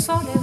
só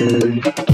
Lady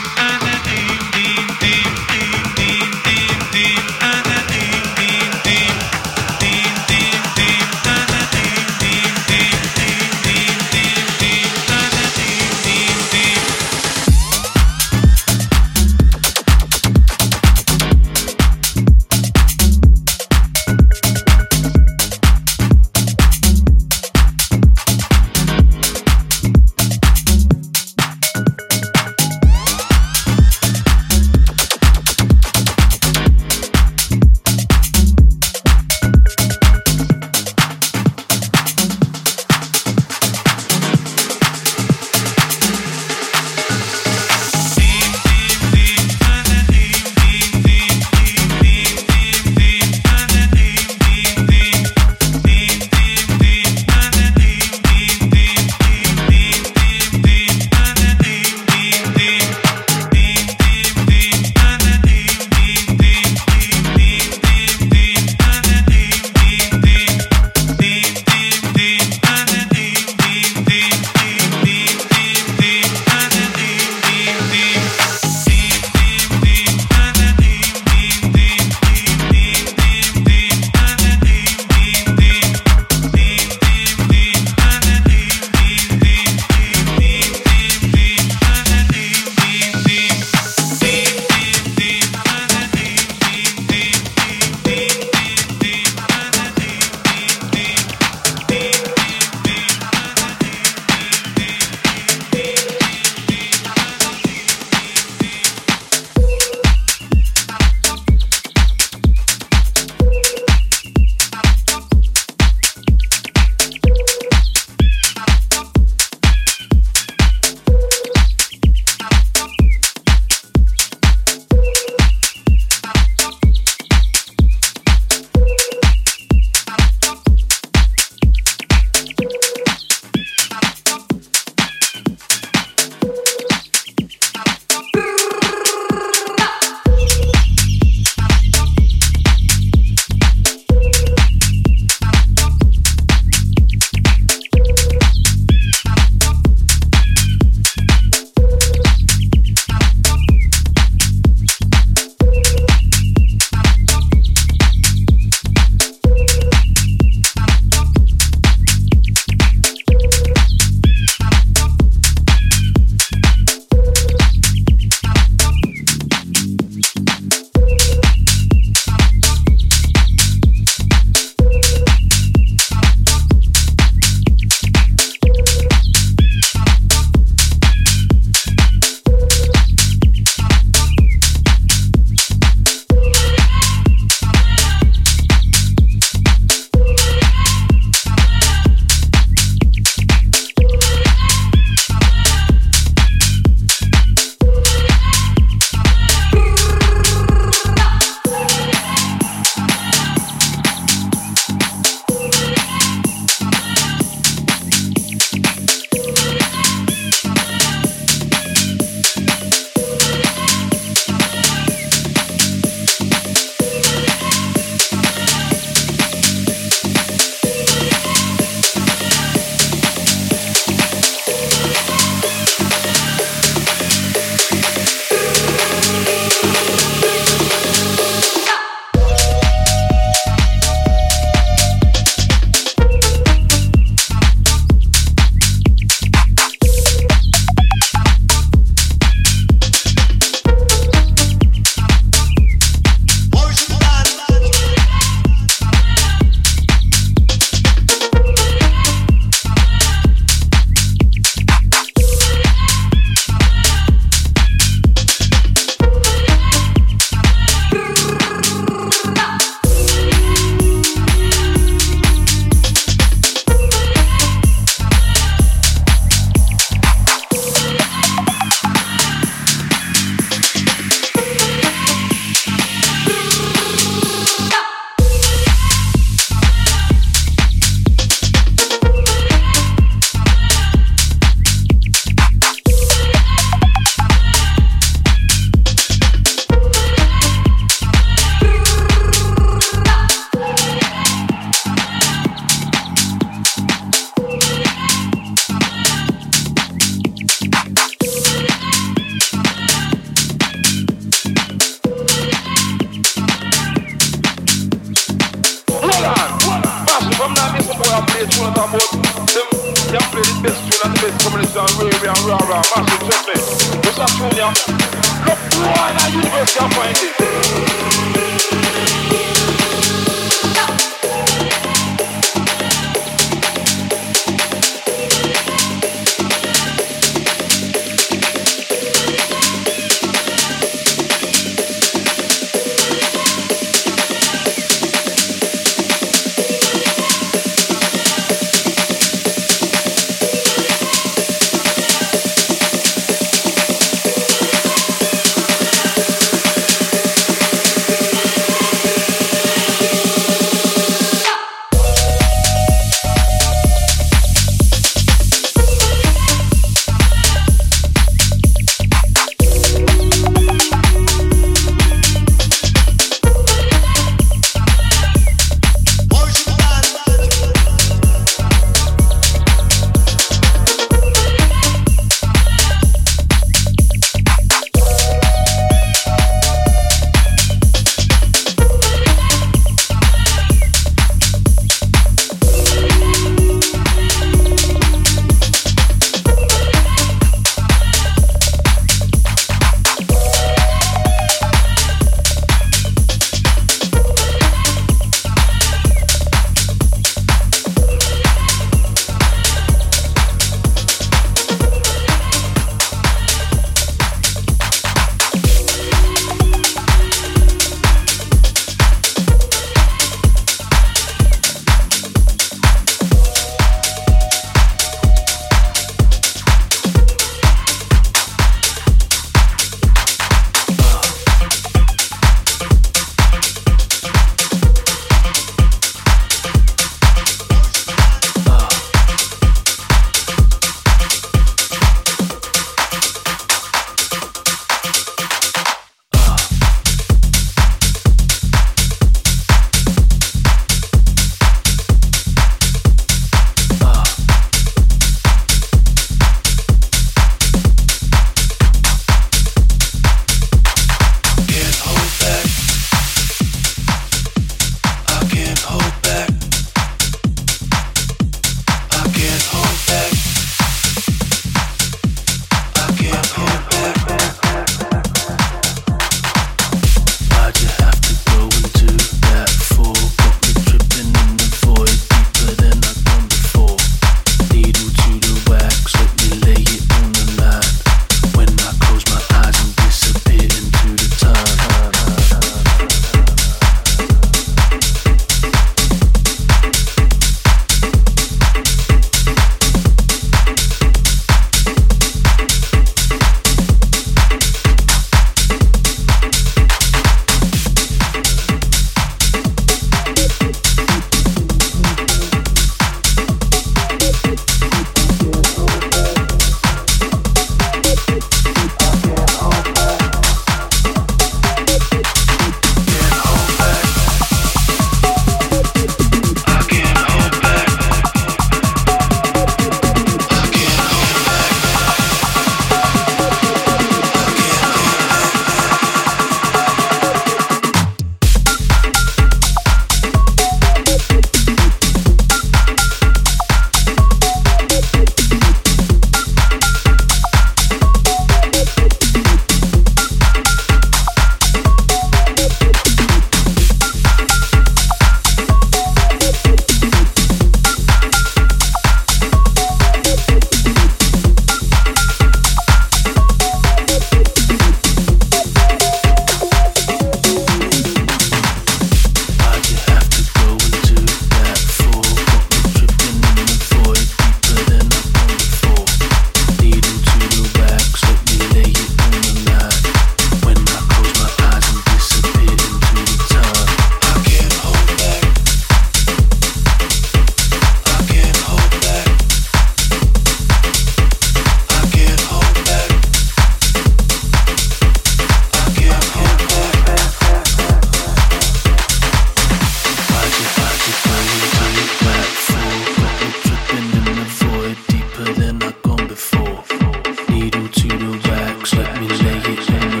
take it to.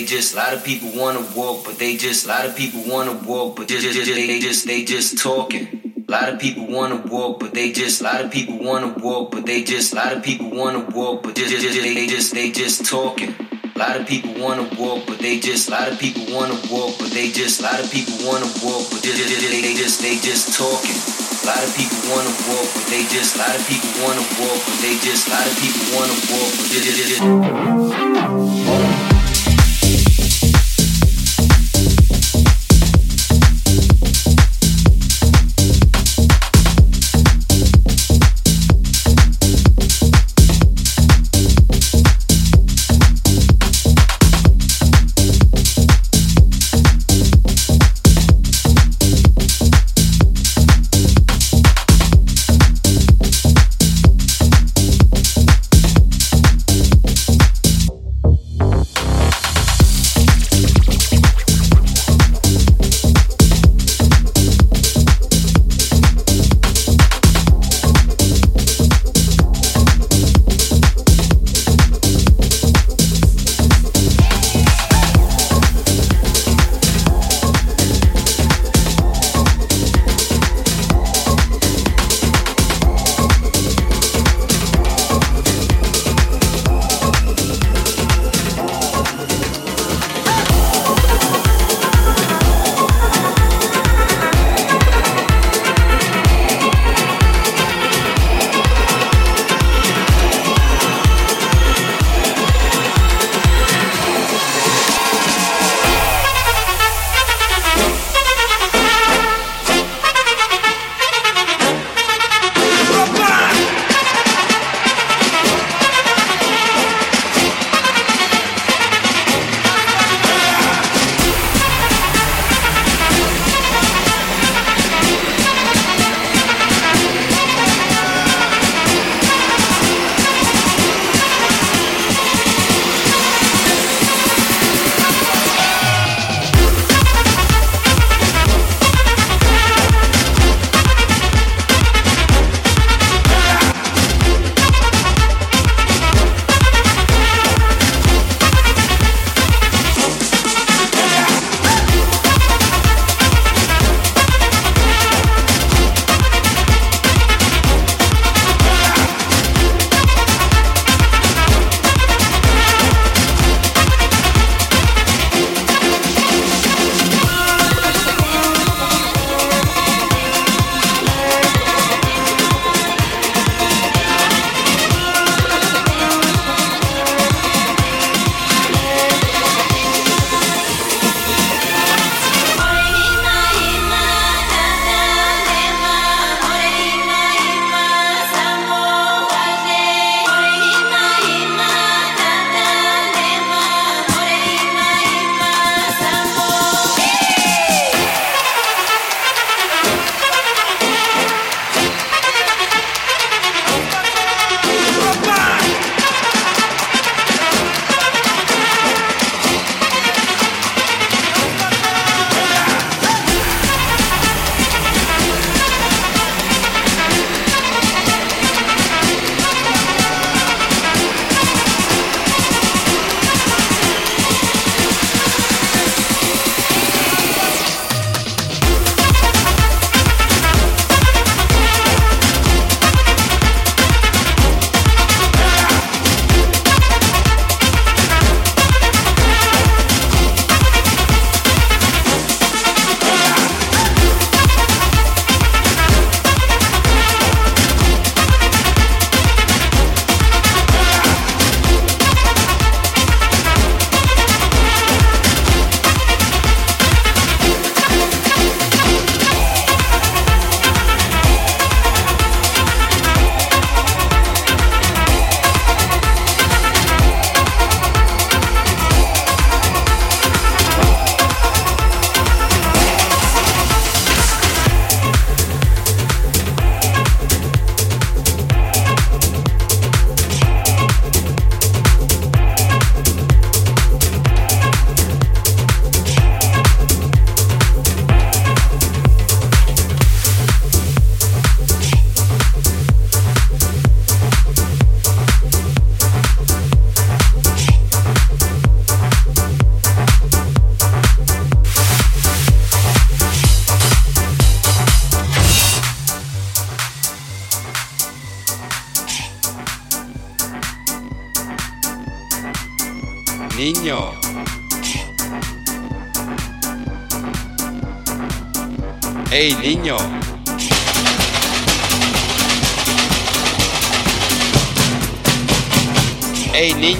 Just a lot of people wanna walk, but they just, a lot of people want to walk, but just, they just they just talking. A lot of people wanna walk, but they just a lot of people wanna walk, but they just a lot of people wanna walk, but just, just they just they just talking. A lot of people wanna walk, but they just a lot of people wanna walk, but they just a lot of people wanna walk, but just, just they just they just talking. A lot of people wanna walk, but they just a lot of people wanna walk, but they just a lot of people wanna walk, but just, just, just.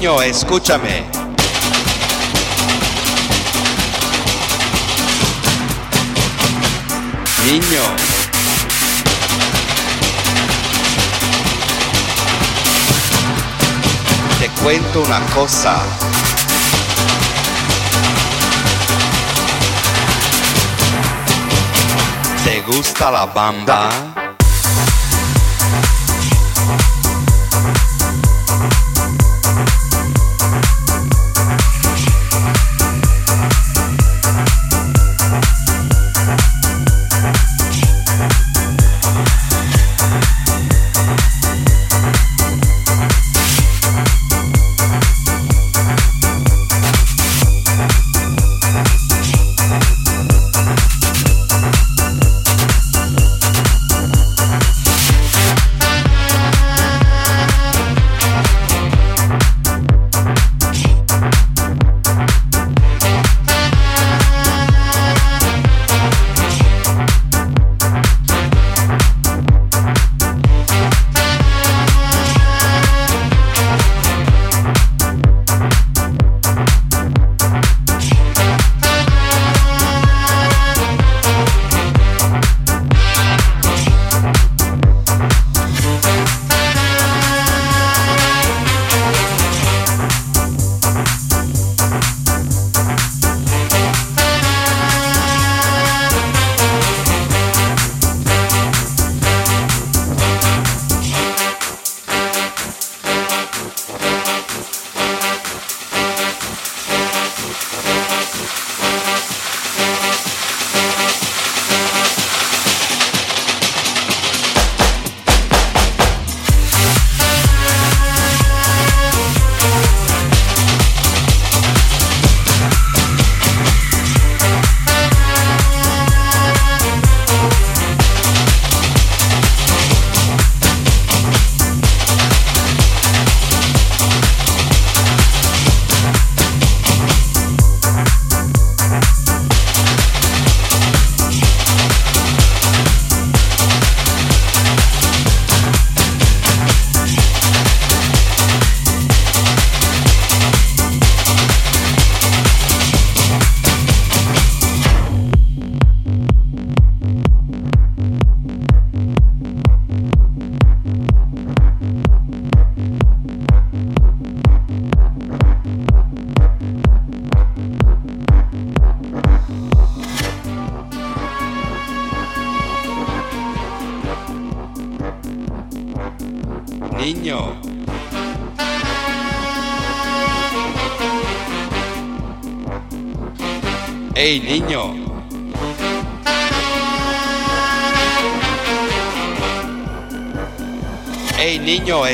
Niño, escúchame. Niño. Te cuento una cosa. ¿Te gusta la bamba?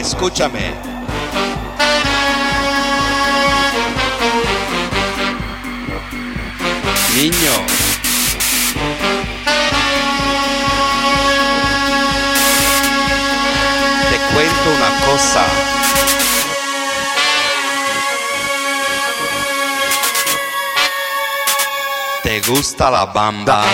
Escúchame. Niño. Te cuento una cosa. ¿Te gusta la bamba?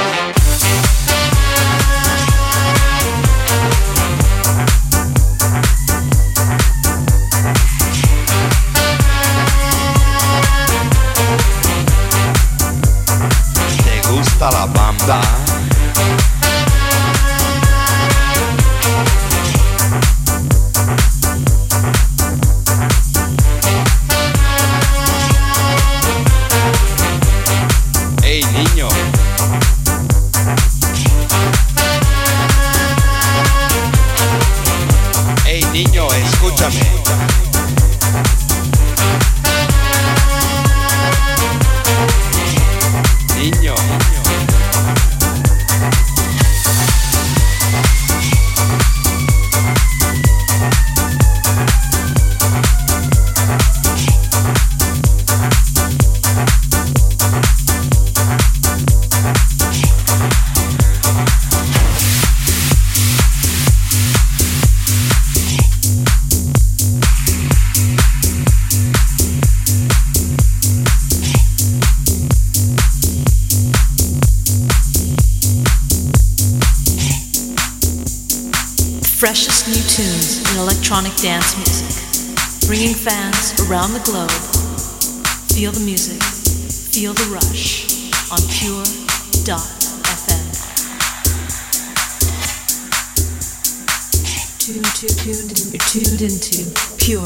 New tunes in electronic dance music, bringing fans around the globe. Feel the music, feel the rush on Pure.fm. Tuned tuned you're tuned into Pure.fm.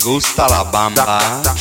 Gusta la bamba.